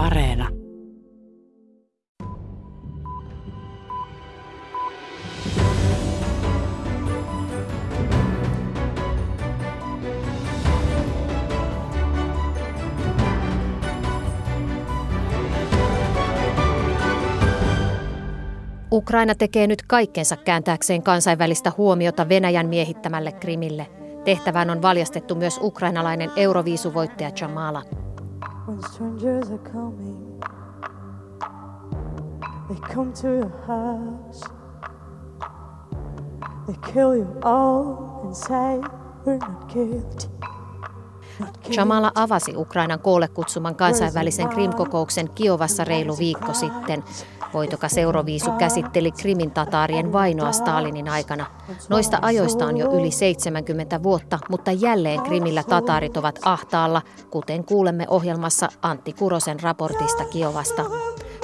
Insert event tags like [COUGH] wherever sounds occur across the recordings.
Areena. Ukraina tekee nyt kaikkensa kääntääkseen kansainvälistä huomiota Venäjän miehittämälle Krimille. Tehtävään on valjastettu myös ukrainalainen euroviisuvoittaja Jamala. When strangers are coming, they come to your house. They kill you all and say we're not killed. Jamala avasi Ukrainan koolle kutsuman kansainvälisen Krim-kokouksen Kiovassa reilu viikko sitten. Voitokas Euroviisu käsitteli Krimin tataarien vainoa Stalinin aikana. Noista ajoista on jo yli 70 vuotta, mutta jälleen Krimillä tataarit ovat ahtaalla, kuten kuulemme ohjelmassa Antti Kurosen raportista Kiovasta.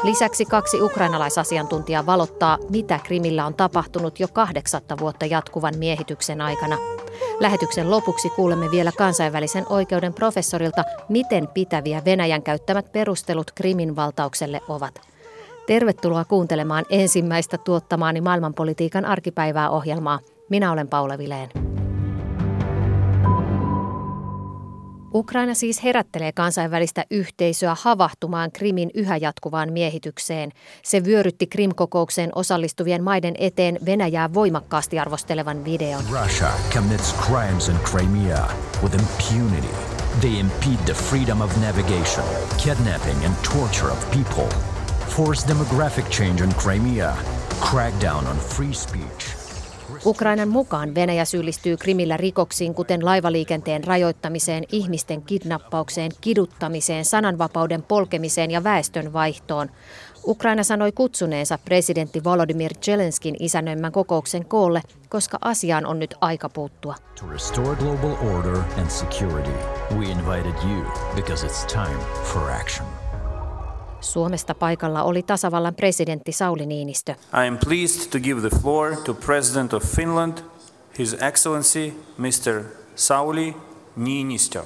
Lisäksi kaksi ukrainalaisasiantuntijaa valottaa, mitä Krimillä on tapahtunut jo kahdeksatta vuotta jatkuvan miehityksen aikana. Lähetyksen lopuksi kuulemme vielä kansainvälisen oikeuden professorilta, miten pitäviä Venäjän käyttämät perustelut Krimin valtaukselle ovat. Tervetuloa kuuntelemaan ensimmäistä tuottamaani maailmanpolitiikan arkipäivää ohjelmaa. Minä olen Paula Vileen. Ukraina siis herättelee kansainvälistä yhteisöä havahtumaan Krimin yhä jatkuvaan miehitykseen. Se vyörytti Krim-kokoukseen osallistuvien maiden eteen Venäjää voimakkaasti arvostelevan videon. Russia commits crimes in Crimea with impunity. They impede the freedom of navigation, kidnapping and torture of people, force demographic change in Crimea, crackdown on free speech. Ukrainan mukaan Venäjä syyllistyy Krimillä rikoksiin, kuten laivaliikenteen rajoittamiseen, ihmisten kidnappaukseen, kiduttamiseen, sananvapauden polkemiseen ja väestön vaihtoon. Ukraina sanoi kutsuneensa presidentti Volodymyr Zelenskin isännöimän kokouksen koolle, koska asiaan on nyt aika puuttua. To restore global order and security, we invited you because it's time for action. Suomesta paikalla oli tasavallan presidentti Sauli Niinistö. I am pleased to give the floor to President of Finland, His Excellency Mr. Sauli Niinistö.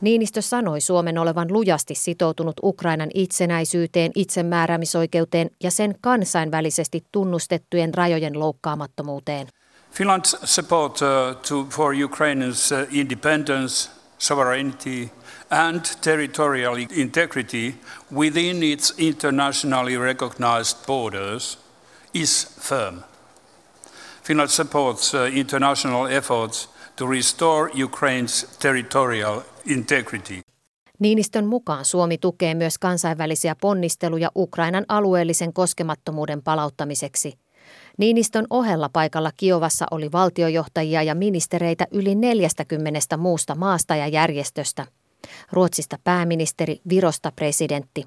Niinistö sanoi Suomen olevan lujasti sitoutunut Ukrainan itsenäisyyteen, itsemääräämisoikeuteen ja sen kansainvälisesti tunnustettujen rajojen loukkaamattomuuteen. Finland's support uh, to, for Ukraine's uh, independence, sovereignty and territorial integrity within its internationally recognized borders is firm. Finland supports uh, international efforts to restore Ukraine's territorial integrity. Niinistön mukaan Suomi tukee myös kansainvälisiä ponnisteluja Ukrainan alueellisen koskemattomuuden palauttamiseksi. Niinistön ohella paikalla Kiovassa oli valtiojohtajia ja ministereitä yli 40 muusta maasta ja järjestöstä – Ruotsista pääministeri, Virosta presidentti.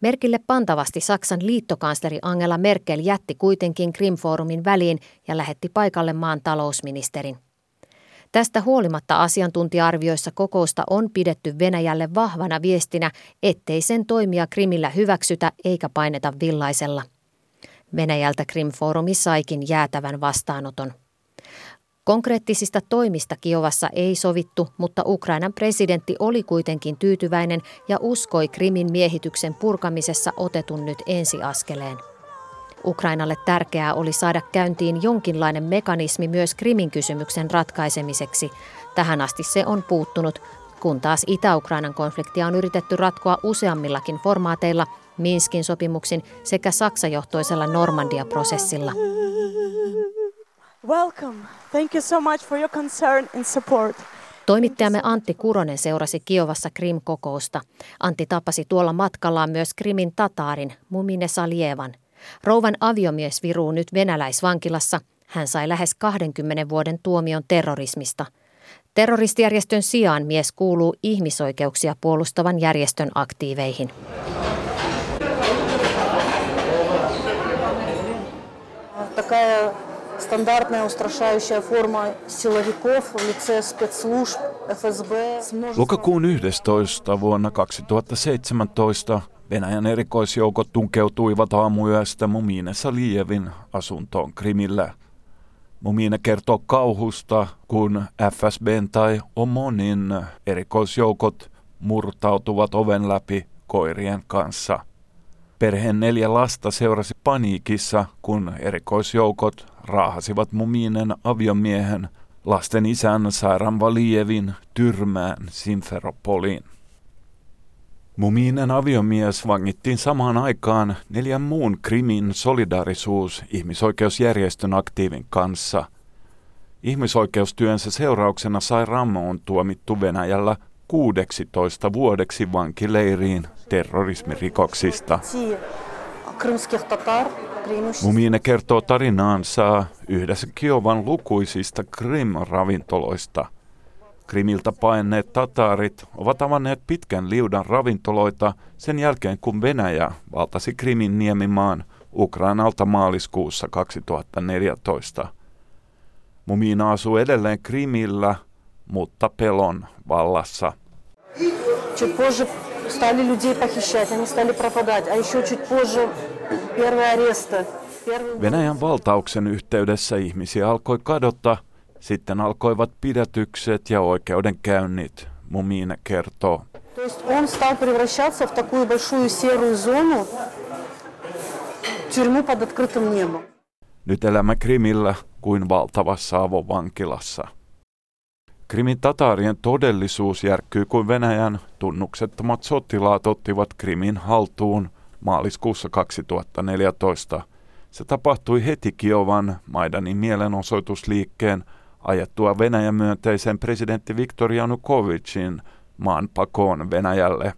Merkille pantavasti Saksan liittokansleri Angela Merkel jätti kuitenkin Krim-foorumin väliin ja lähetti paikalle maan talousministerin. Tästä huolimatta asiantuntija-arvioissa kokousta on pidetty Venäjälle vahvana viestinä, ettei sen toimia Krimillä hyväksytä eikä paineta villaisella. Venäjältä Krim-foorumi saikin jäätävän vastaanoton. Konkreettisista toimista Kiovassa ei sovittu, mutta Ukrainan presidentti oli kuitenkin tyytyväinen ja uskoi Krimin miehityksen purkamisessa otetun nyt ensiaskeleen. Ukrainalle tärkeää oli saada käyntiin jonkinlainen mekanismi myös Krimin kysymyksen ratkaisemiseksi. Tähän asti se on puuttunut, kun taas Itä-Ukrainan konfliktia on yritetty ratkoa useammillakin formaateilla, Minskin sopimuksin sekä Saksajohtoisella Normandia-prosessilla. Welcome. Thank you so much for your concern and support. Toimittajamme Antti Kuronen seurasi Kiovassa Krim-kokousta. Antti tapasi tuolla matkallaan myös Krimin tataarin, Mumine Salievan. Rouvan aviomies viruu nyt venäläisvankilassa. Hän sai lähes 20 vuoden tuomion terrorismista. Terroristijärjestön sijaan mies kuuluu ihmisoikeuksia puolustavan järjestön aktiiveihin. Такая стандартная устрашающая форма силовиков в лице спецслужб ФСБ. Lokakuun 11. vuonna 2017 Venäjän erikoisjoukot tunkeutuivat aamuyöstä Mumine Salievin asuntoon Krimillä. Mumine kertoo kauhusta, kun FSBn tai Omonin erikoisjoukot murtautuvat oven läpi koirien kanssa. Perheen neljä lasta seurasi paniikissa, kun erikoisjoukot raahasivat Muminen aviomiehen lasten isän Sairam Valievin tyrmään Simferopoliin. Muminen aviomies vangittiin samaan aikaan neljän muun Krimin solidarisuus ihmisoikeusjärjestön aktiivin kanssa. Ihmisoikeustyönsä seurauksena Sairam on tuomittu Venäjällä 16 vuodeksi vankileiriin terrorismirikoksista. Mumine kertoo tarinaansa yhdessä Kiovan lukuisista Krim-ravintoloista. Krimiltä paineet tataarit ovat avanneet pitkän liudan ravintoloita sen jälkeen, kun Venäjä valtasi Krimin niemimaan Ukrainalta maaliskuussa 2014. Mumina asuu edelleen Krimillä, mutta pelon vallassa. Чуть позже стали людей похищать, они стали пропадать. А еще чуть позже первые аресты. Venäjän valtauksen yhteydessä ihmisiä alkoi kadota, sitten alkoivat pidätykset ja oikeudenkäynnit, Mumine kertoo. То есть он стал превращаться в такую большую серую зону, тюрьму под открытым небом. Nyt elämä Krimillä kuin valtavassa avovankilassa. Krimin tataarien todellisuus järkkyy, kun Venäjän tunnuksettomat sotilaat ottivat Krimin haltuun maaliskuussa 2014. Se tapahtui heti Kiovan Maidanin mielenosoitusliikkeen ajettua Venäjän myönteisen presidentti Viktor Janukovicin maan pakoon Venäjälle.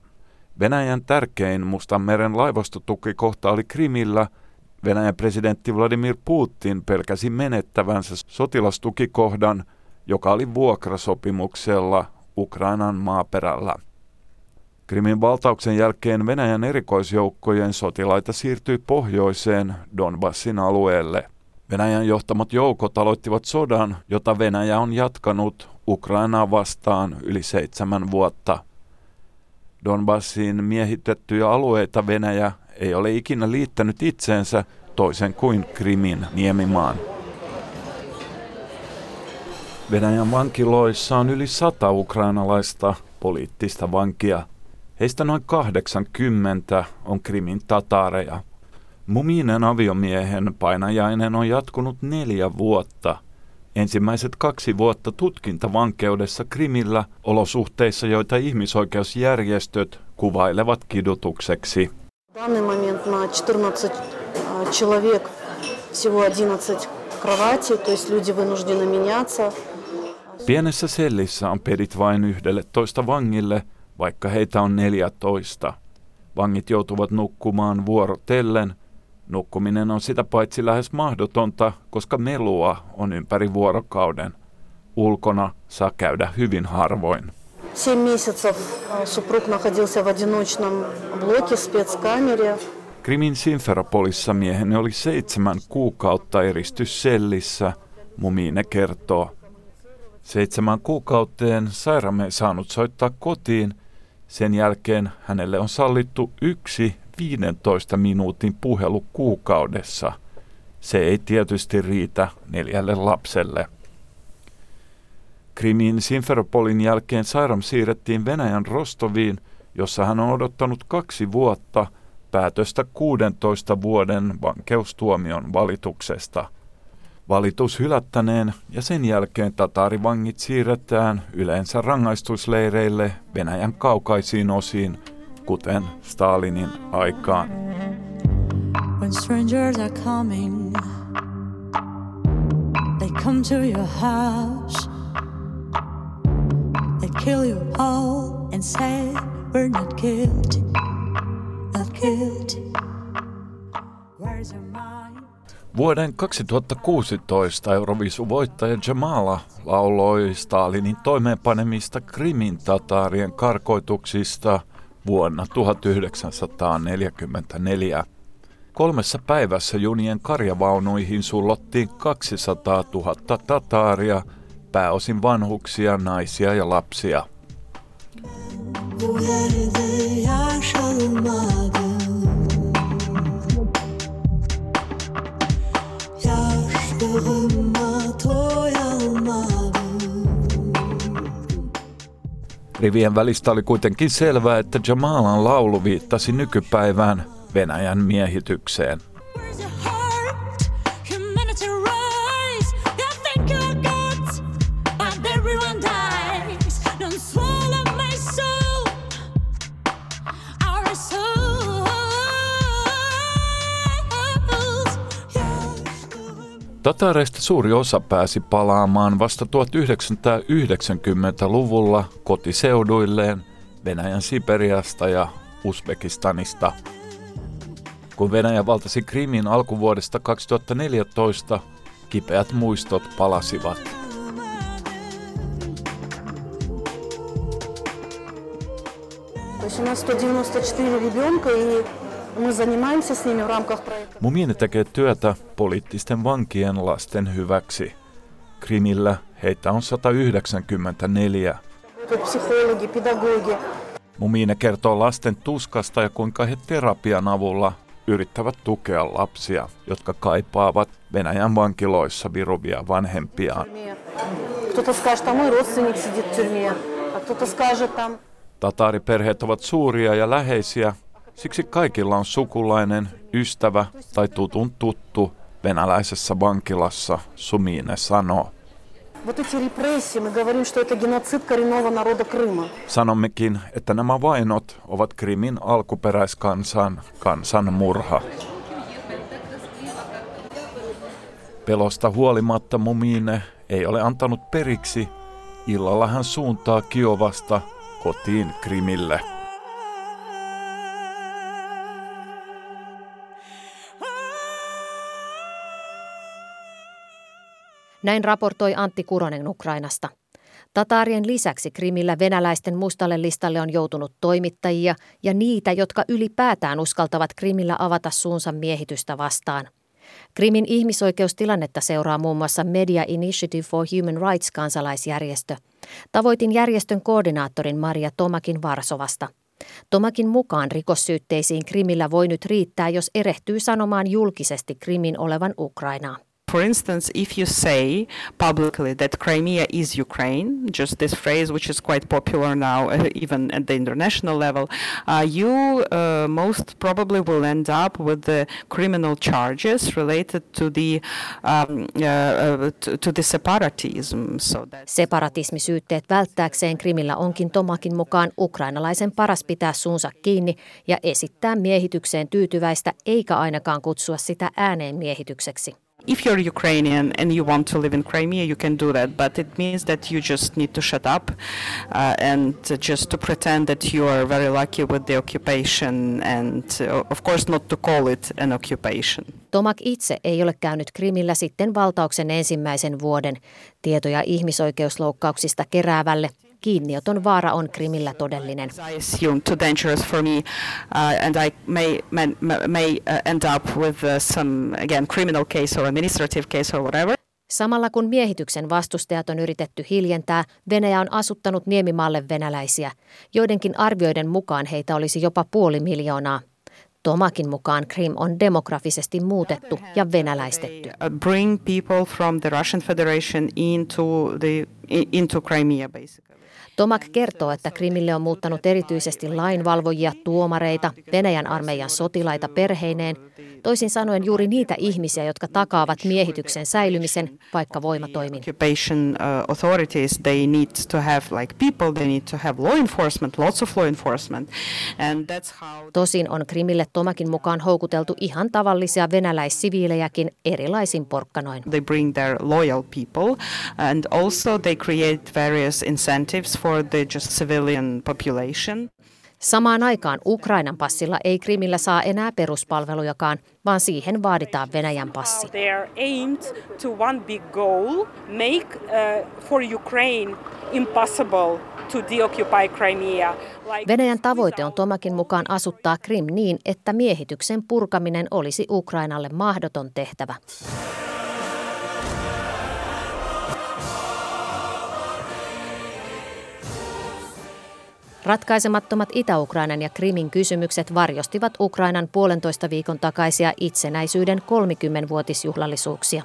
Venäjän tärkein Mustanmeren laivastotukikohta oli Krimillä. Venäjän presidentti Vladimir Putin pelkäsi menettävänsä sotilastukikohdan – joka oli vuokrasopimuksella Ukrainan maaperällä. Krimin valtauksen jälkeen Venäjän erikoisjoukkojen sotilaita siirtyi pohjoiseen Donbassin alueelle. Venäjän johtamat joukot aloittivat sodan, jota Venäjä on jatkanut Ukrainaa vastaan yli seitsemän vuotta. Donbassin miehitettyjä alueita Venäjä ei ole ikinä liittänyt itseensä toisen kuin Krimin niemimaan. Venäjän vankiloissa on yli sata ukrainalaista poliittista vankia. Heistä noin 80 on Krimin tataareja. Muminen aviomiehen painajainen on jatkunut neljä vuotta. Ensimmäiset kaksi vuotta tutkintavankeudessa Krimillä olosuhteissa, joita ihmisoikeusjärjestöt kuvailevat kidutukseksi. данный момент на 14 человек всего 11 кроватей, то есть люди вынуждены меняться. Pienessä sellissä on pedit vain yhdelle toista vangille, vaikka heitä on 14. Vangit joutuvat nukkumaan vuorotellen. Nukkuminen on sitä paitsi lähes mahdotonta, koska melua on ympäri vuorokauden. Ulkona saa käydä hyvin harvoin. Krimin Sinferopolissa mieheni oli seitsemän kuukautta eristyssellissä, Mumine kertoo. Seitsemän kuukauteen Sairame ei saanut soittaa kotiin. Sen jälkeen hänelle on sallittu yksi 15 minuutin puhelu kuukaudessa. Se ei tietysti riitä neljälle lapselle. Krimin Sinferopolin jälkeen Sairam siirrettiin Venäjän Rostoviin, jossa hän on odottanut kaksi vuotta päätöstä 16 vuoden vankeustuomion valituksesta – Valitus hylättäneen ja sen jälkeen tataarivangit siirretään yleensä rangaistusleireille Venäjän kaukaisiin osiin, kuten Stalinin aikaan. When strangers are coming, they come to your house. They kill you all and say we're not guilty, not guilty. Where's your mind? Vuoden 2016 Eurovisu-voittaja Jamala lauloi Stalinin toimeenpanemista Krimin tataarien karkoituksista vuonna 1944. Kolmessa päivässä junien karjavaunuihin sullottiin 200 000 tataaria, pääosin vanhuksia, naisia ja lapsia. Rivien välistä oli kuitenkin selvää, että Jamalan laulu viittasi nykypäivään Venäjän miehitykseen. Tatareista suuri osa pääsi palaamaan vasta 1990-luvulla kotiseuduilleen Venäjän Siberiasta ja Uzbekistanista. Kun Venäjä valtasi Krimin alkuvuodesta 2014, kipeät muistot palasivat. То есть у нас 194 ребенка и Mumin tekee työtä poliittisten vankien lasten hyväksi. Krimillä heitä on 194. Psykologi, pedagogi. Mumine kertoo lasten tuskasta ja kuinka he terapian avulla yrittävät tukea lapsia, jotka kaipaavat Venäjän vankiloissa viruvia vanhempiaan. Tataariperheet ovat suuria ja läheisiä, Siksi kaikilla on sukulainen, ystävä tai tutun tuttu venäläisessä vankilassa, Sumine sanoo. Sanommekin, että nämä vainot ovat Krimin alkuperäiskansan kansanmurha. Pelosta huolimatta Mumine ei ole antanut periksi. Illalla hän suuntaa Kiovasta kotiin Krimille. Näin raportoi Antti Kuronen Ukrainasta. Tataarien lisäksi Krimillä venäläisten mustalle listalle on joutunut toimittajia ja niitä, jotka ylipäätään uskaltavat Krimillä avata suunsa miehitystä vastaan. Krimin ihmisoikeustilannetta seuraa muun muassa Media Initiative for Human Rights kansalaisjärjestö. Tavoitin järjestön koordinaattorin Maria Tomakin Varsovasta. Tomakin mukaan rikossyytteisiin Krimillä voi nyt riittää, jos erehtyy sanomaan julkisesti Krimin olevan Ukrainaa. For instance, if you say publicly that Crimea is Ukraine, just this phrase, which is quite popular now, uh, even at the international level, uh, you uh, most probably will end up with the criminal charges related to the um, uh, uh, to, to the separatism. So Separatismisyytteet välttääkseen Krimillä onkin Tomakin mukaan ukrainalaisen paras pitää suunsa kiinni ja esittää miehitykseen tyytyväistä eikä ainakaan kutsua sitä ääneen miehitykseksi. If you're Ukrainian and you want to live in Crimea, you can do that, but it means that you just need to shut up uh, and just to pretend that you are very lucky with the occupation and uh, of course not to call it an occupation. Tomak itse ei ole käynyt Krimillä sitten valtauksen ensimmäisen vuoden. Tietoja ihmisoikeusloukkauksista keräävälle kiinnioton vaara on Krimillä todellinen. uh, uh, uh. Samalla kun miehityksen vastustajat on yritetty hiljentää, Venäjä on asuttanut Niemimaalle venäläisiä. Joidenkin arvioiden mukaan heitä olisi jopa puoli miljoonaa. Tomakin mukaan Krim on demografisesti muutettu ja venäläistetty. Bring people from the Russian Federation into the into Crimea basically. Tomak kertoo, että Krimille on muuttanut erityisesti lainvalvojia, tuomareita, Venäjän armeijan sotilaita perheineen, toisin sanoen juuri niitä ihmisiä, jotka takaavat miehityksen säilymisen vaikka voimatoimin. Uh. Tosin on Krimille Tomakin mukaan houkuteltu ihan tavallisia venäläissiviilejäkin erilaisin porkkanoin. They bring their loyal people and also they create various incentives for for the just civilian population. Samaan aikaan Ukrainan passilla ei Krimillä saa enää peruspalvelujakaan, vaan siihen vaaditaan Venäjän passi. Venäjän tavoite on Tomakin mukaan asuttaa Krim niin, että miehityksen purkaminen olisi Ukrainalle mahdoton tehtävä. Ratkaisemattomat Itä-Ukrainan ja Krimin kysymykset varjostivat Ukrainan puolentoista viikon takaisia itsenäisyyden 30-vuotisjuhlallisuuksia.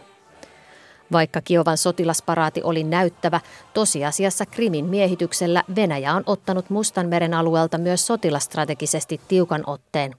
Vaikka Kiovan sotilasparaati oli näyttävä, tosiasiassa Krimin miehityksellä Venäjä on ottanut Mustanmeren alueelta myös sotilastrategisesti tiukan otteen.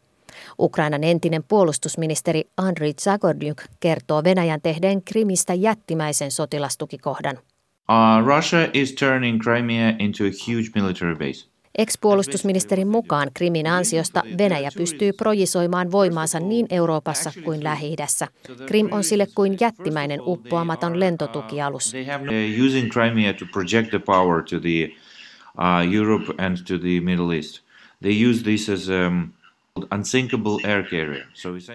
Ukrainan entinen puolustusministeri Andriy Zagornyk kertoo Venäjän tehdeen Krimistä jättimäisen sotilastukikohdan. Uh, Russia is turning Crimea into a huge military base. Ex-puolustusministerin mukaan Krimin ansiosta Venäjä pystyy projisoimaan voimaansa niin Euroopassa kuin lähi -idässä. Krim on sille kuin jättimäinen uppoamaton lentotukialus. The uh, um,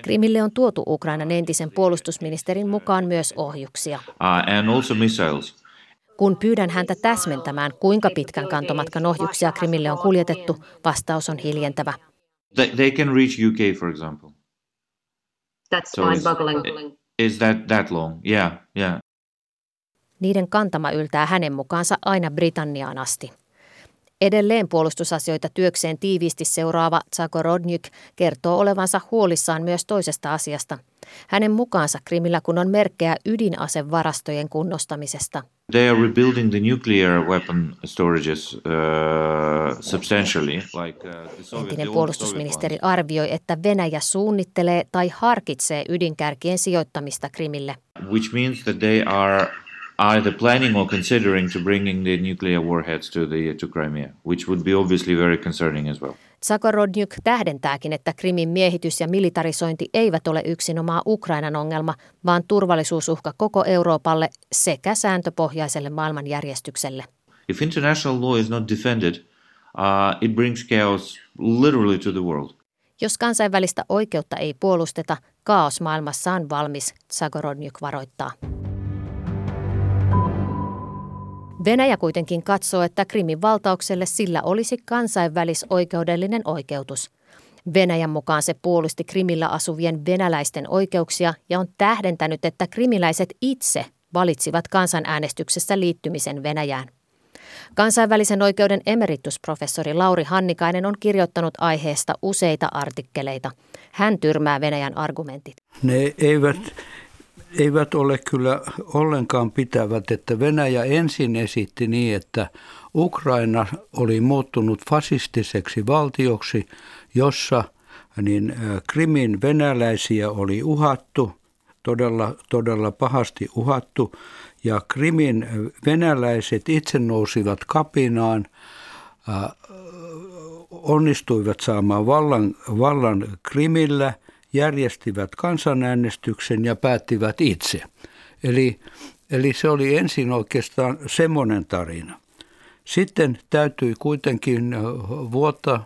Krimille on tuotu Ukrainan entisen puolustusministerin mukaan myös ohjuksia. Uh, and also missiles. Kun pyydän häntä täsmentämään, kuinka pitkän kantomatkan ohjuksia Krimille on kuljetettu, vastaus on hiljentävä. They, can reach UK, for example. That's so mind-boggling. Is that that long? Yeah, yeah. Niiden kantama yltää hänen mukaansa aina Britanniaan asti. Edelleen puolustusasioita työkseen tiiviisti seuraava Zagorodnyk kertoo olevansa huolissaan myös toisesta asiasta. Hänen mukaansa Krimillä kun on merkkejä ydinasevarastojen kunnostamisesta. They are rebuilding the nuclear weapon storages uh, substantially. Like, uh, Entinen puolustusministeri arvioi, että Venäjä suunnittelee tai harkitsee ydinkärkien sijoittamista Krimille. Which means that they are either planning or considering to bringing the nuclear warheads to, the, to Crimea, which would be obviously very concerning as well. Zagorodnyk tähdentääkin, että Krimin miehitys ja militarisointi eivät ole yksinomaan Ukrainan ongelma, vaan turvallisuusuhka koko Euroopalle sekä sääntöpohjaiselle maailmanjärjestykselle. If international law is not defended, uh, it brings chaos literally to the world. Jos kansainvälistä oikeutta ei puolusteta, kaos maailmassa on valmis, Zagorodnyk varoittaa. Venäjä kuitenkin katsoo, että Krimin valtaukselle sillä olisi kansainvälisoikeudellinen oikeutus. Venäjän mukaan se puolusti Krimillä asuvien venäläisten oikeuksia ja on tähdentänyt, että krimiläiset itse valitsivat kansanäänestyksessä liittymisen Venäjään. Kansainvälisen oikeuden emeritusprofessori Lauri Hannikainen on kirjoittanut aiheesta useita artikkeleita. Hän tyrmää Venäjän argumentit. Ne eivät eivät ole kyllä ollenkaan pitävät, että Venäjä ensin esitti niin, että Ukraina oli muuttunut fasistiseksi valtioksi, jossa niin Krimin venäläisiä oli uhattu, todella, todella pahasti uhattu, ja Krimin venäläiset itse nousivat kapinaan, onnistuivat saamaan vallan, vallan Krimillä – järjestivät kansanäänestyksen ja päättivät itse. Eli, eli se oli ensin oikeastaan semmoinen tarina. Sitten täytyi kuitenkin vuotta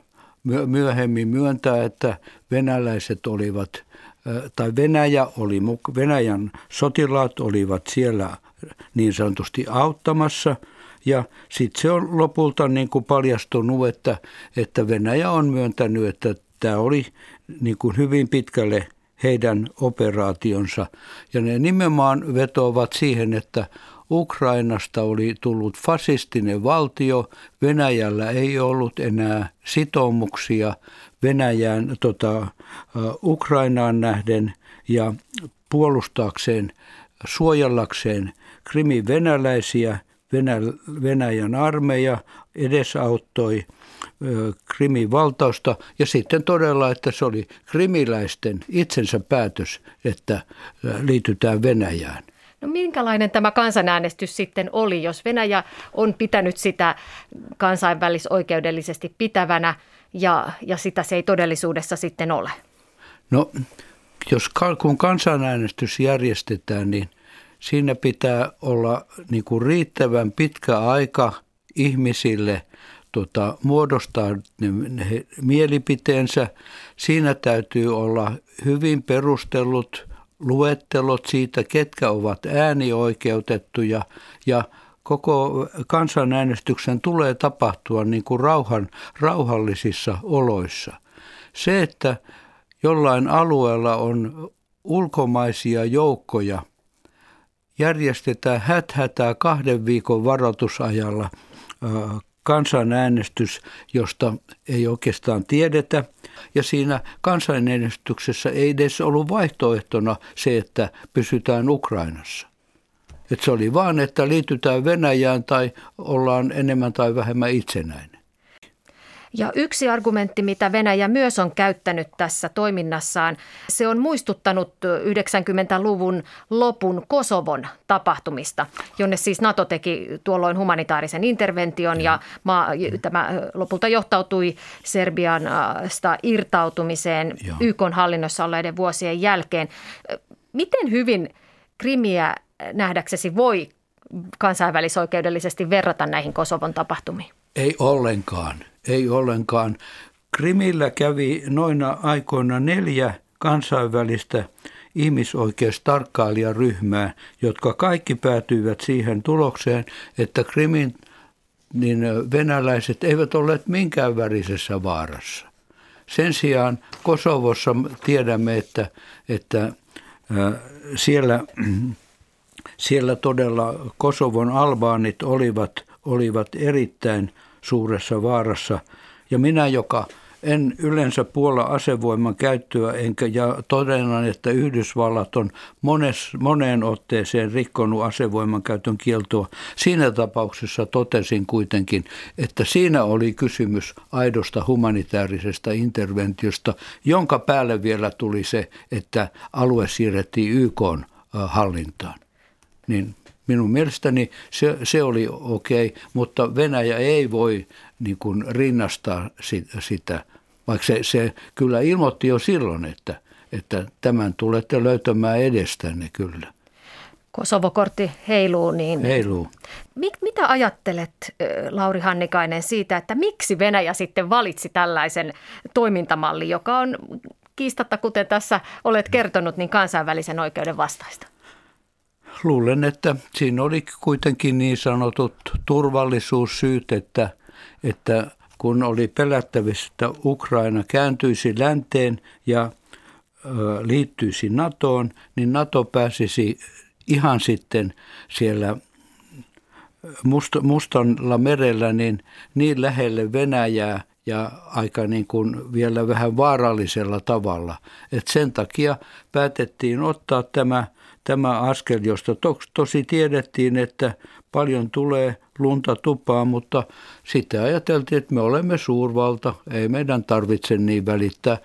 myöhemmin myöntää, että venäläiset olivat, tai Venäjä oli, Venäjän sotilaat olivat siellä niin sanotusti auttamassa – ja sitten se on lopulta niin kuin paljastunut, että, että Venäjä on myöntänyt, että tämä oli niin kuin hyvin pitkälle heidän operaationsa. Ja ne nimenomaan vetoavat siihen, että Ukrainasta oli tullut fasistinen valtio, Venäjällä ei ollut enää sitoumuksia Venäjään, tota, Ukrainaan nähden ja puolustaakseen, suojellakseen Krimin venäläisiä, Venäjän armeija edesauttoi Krimin valtausta ja sitten todella, että se oli krimiläisten itsensä päätös, että liitytään Venäjään. No minkälainen tämä kansanäänestys sitten oli, jos Venäjä on pitänyt sitä kansainvälisoikeudellisesti pitävänä ja, ja sitä se ei todellisuudessa sitten ole? No jos kun kansanäänestys järjestetään, niin siinä pitää olla niin kuin riittävän pitkä aika ihmisille – tota, muodostaa ne mielipiteensä. Siinä täytyy olla hyvin perustellut luettelot siitä, ketkä ovat äänioikeutettuja ja koko kansanäänestyksen tulee tapahtua niin kuin rauhan, rauhallisissa oloissa. Se, että jollain alueella on ulkomaisia joukkoja, järjestetään häthätää kahden viikon varoitusajalla kansanäänestys, josta ei oikeastaan tiedetä. Ja siinä kansanäänestyksessä ei edes ollut vaihtoehtona se, että pysytään Ukrainassa. Et se oli vaan, että liitytään Venäjään tai ollaan enemmän tai vähemmän itsenäinen. Ja yksi argumentti, mitä Venäjä myös on käyttänyt tässä toiminnassaan, se on muistuttanut 90-luvun lopun Kosovon tapahtumista, jonne siis NATO teki tuolloin humanitaarisen intervention ja maa, tämä lopulta johtautui Serbiasta irtautumiseen YK hallinnossa olleiden vuosien jälkeen. Miten hyvin Krimiä nähdäksesi voi kansainvälisoikeudellisesti verrata näihin Kosovon tapahtumiin? Ei ollenkaan, ei ollenkaan. Krimillä kävi noina aikoina neljä kansainvälistä ihmisoikeustarkkailijaryhmää, jotka kaikki päätyivät siihen tulokseen, että Krimin niin venäläiset eivät olleet minkään värisessä vaarassa. Sen sijaan Kosovossa tiedämme, että, että siellä, [CLEARS THROAT] siellä todella Kosovon albaanit olivat, olivat erittäin suuressa vaarassa. Ja minä, joka en yleensä puola asevoiman käyttöä, enkä ja todennan, että Yhdysvallat on mones, moneen otteeseen rikkonut asevoiman käytön kieltoa. Siinä tapauksessa totesin kuitenkin, että siinä oli kysymys aidosta humanitaarisesta interventiosta, jonka päälle vielä tuli se, että alue siirrettiin YK hallintaan. Niin Minun mielestäni se, se oli okei, okay, mutta Venäjä ei voi niin kuin rinnastaa sitä, vaikka se, se kyllä ilmoitti jo silloin, että, että tämän tulette löytämään edestänne kyllä. Kosovo-kortti heiluu, niin heiluu. Mit, mitä ajattelet, Lauri Hannikainen, siitä, että miksi Venäjä sitten valitsi tällaisen toimintamallin, joka on kiistatta, kuten tässä olet kertonut, niin kansainvälisen oikeuden vastaista? Luulen, että siinä oli kuitenkin niin sanotut turvallisuussyyt, että, että kun oli pelättävissä, että Ukraina kääntyisi länteen ja liittyisi NATOon, niin NATO pääsisi ihan sitten siellä Must, Mustalla merellä niin, niin lähelle Venäjää ja aika niin kuin vielä vähän vaarallisella tavalla. Et sen takia päätettiin ottaa tämä tämä askel, josta to, tosi tiedettiin, että paljon tulee lunta tupaa, mutta sitten ajateltiin, että me olemme suurvalta, ei meidän tarvitse niin välittää.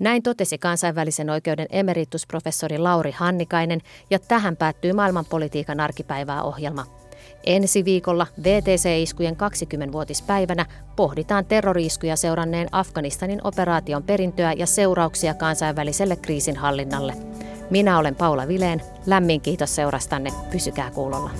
Näin totesi kansainvälisen oikeuden emeritusprofessori Lauri Hannikainen ja tähän päättyy maailmanpolitiikan arkipäivää ohjelma. Ensi viikolla VTC-iskujen 20-vuotispäivänä pohditaan terroriiskuja seuranneen Afganistanin operaation perintöä ja seurauksia kansainväliselle kriisinhallinnalle. Minä olen Paula Vileen. Lämmin kiitos seurastanne. Pysykää kuulolla.